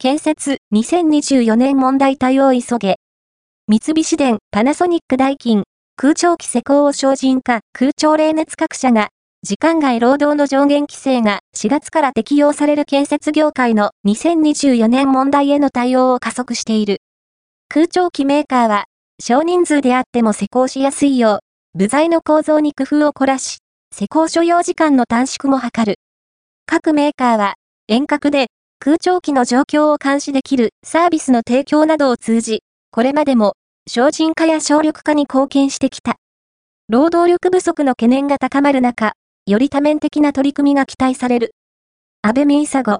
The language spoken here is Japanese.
建設2024年問題対応急げ。三菱電、パナソニック代金、空調機施工を精進化、空調冷熱各社が、時間外労働の上限規制が4月から適用される建設業界の2024年問題への対応を加速している。空調機メーカーは、少人数であっても施工しやすいよう、部材の構造に工夫を凝らし、施工所要時間の短縮も図る。各メーカーは、遠隔で空調機の状況を監視できるサービスの提供などを通じ、これまでも精進化や省力化に貢献してきた。労働力不足の懸念が高まる中、より多面的な取り組みが期待される。安倍民佐子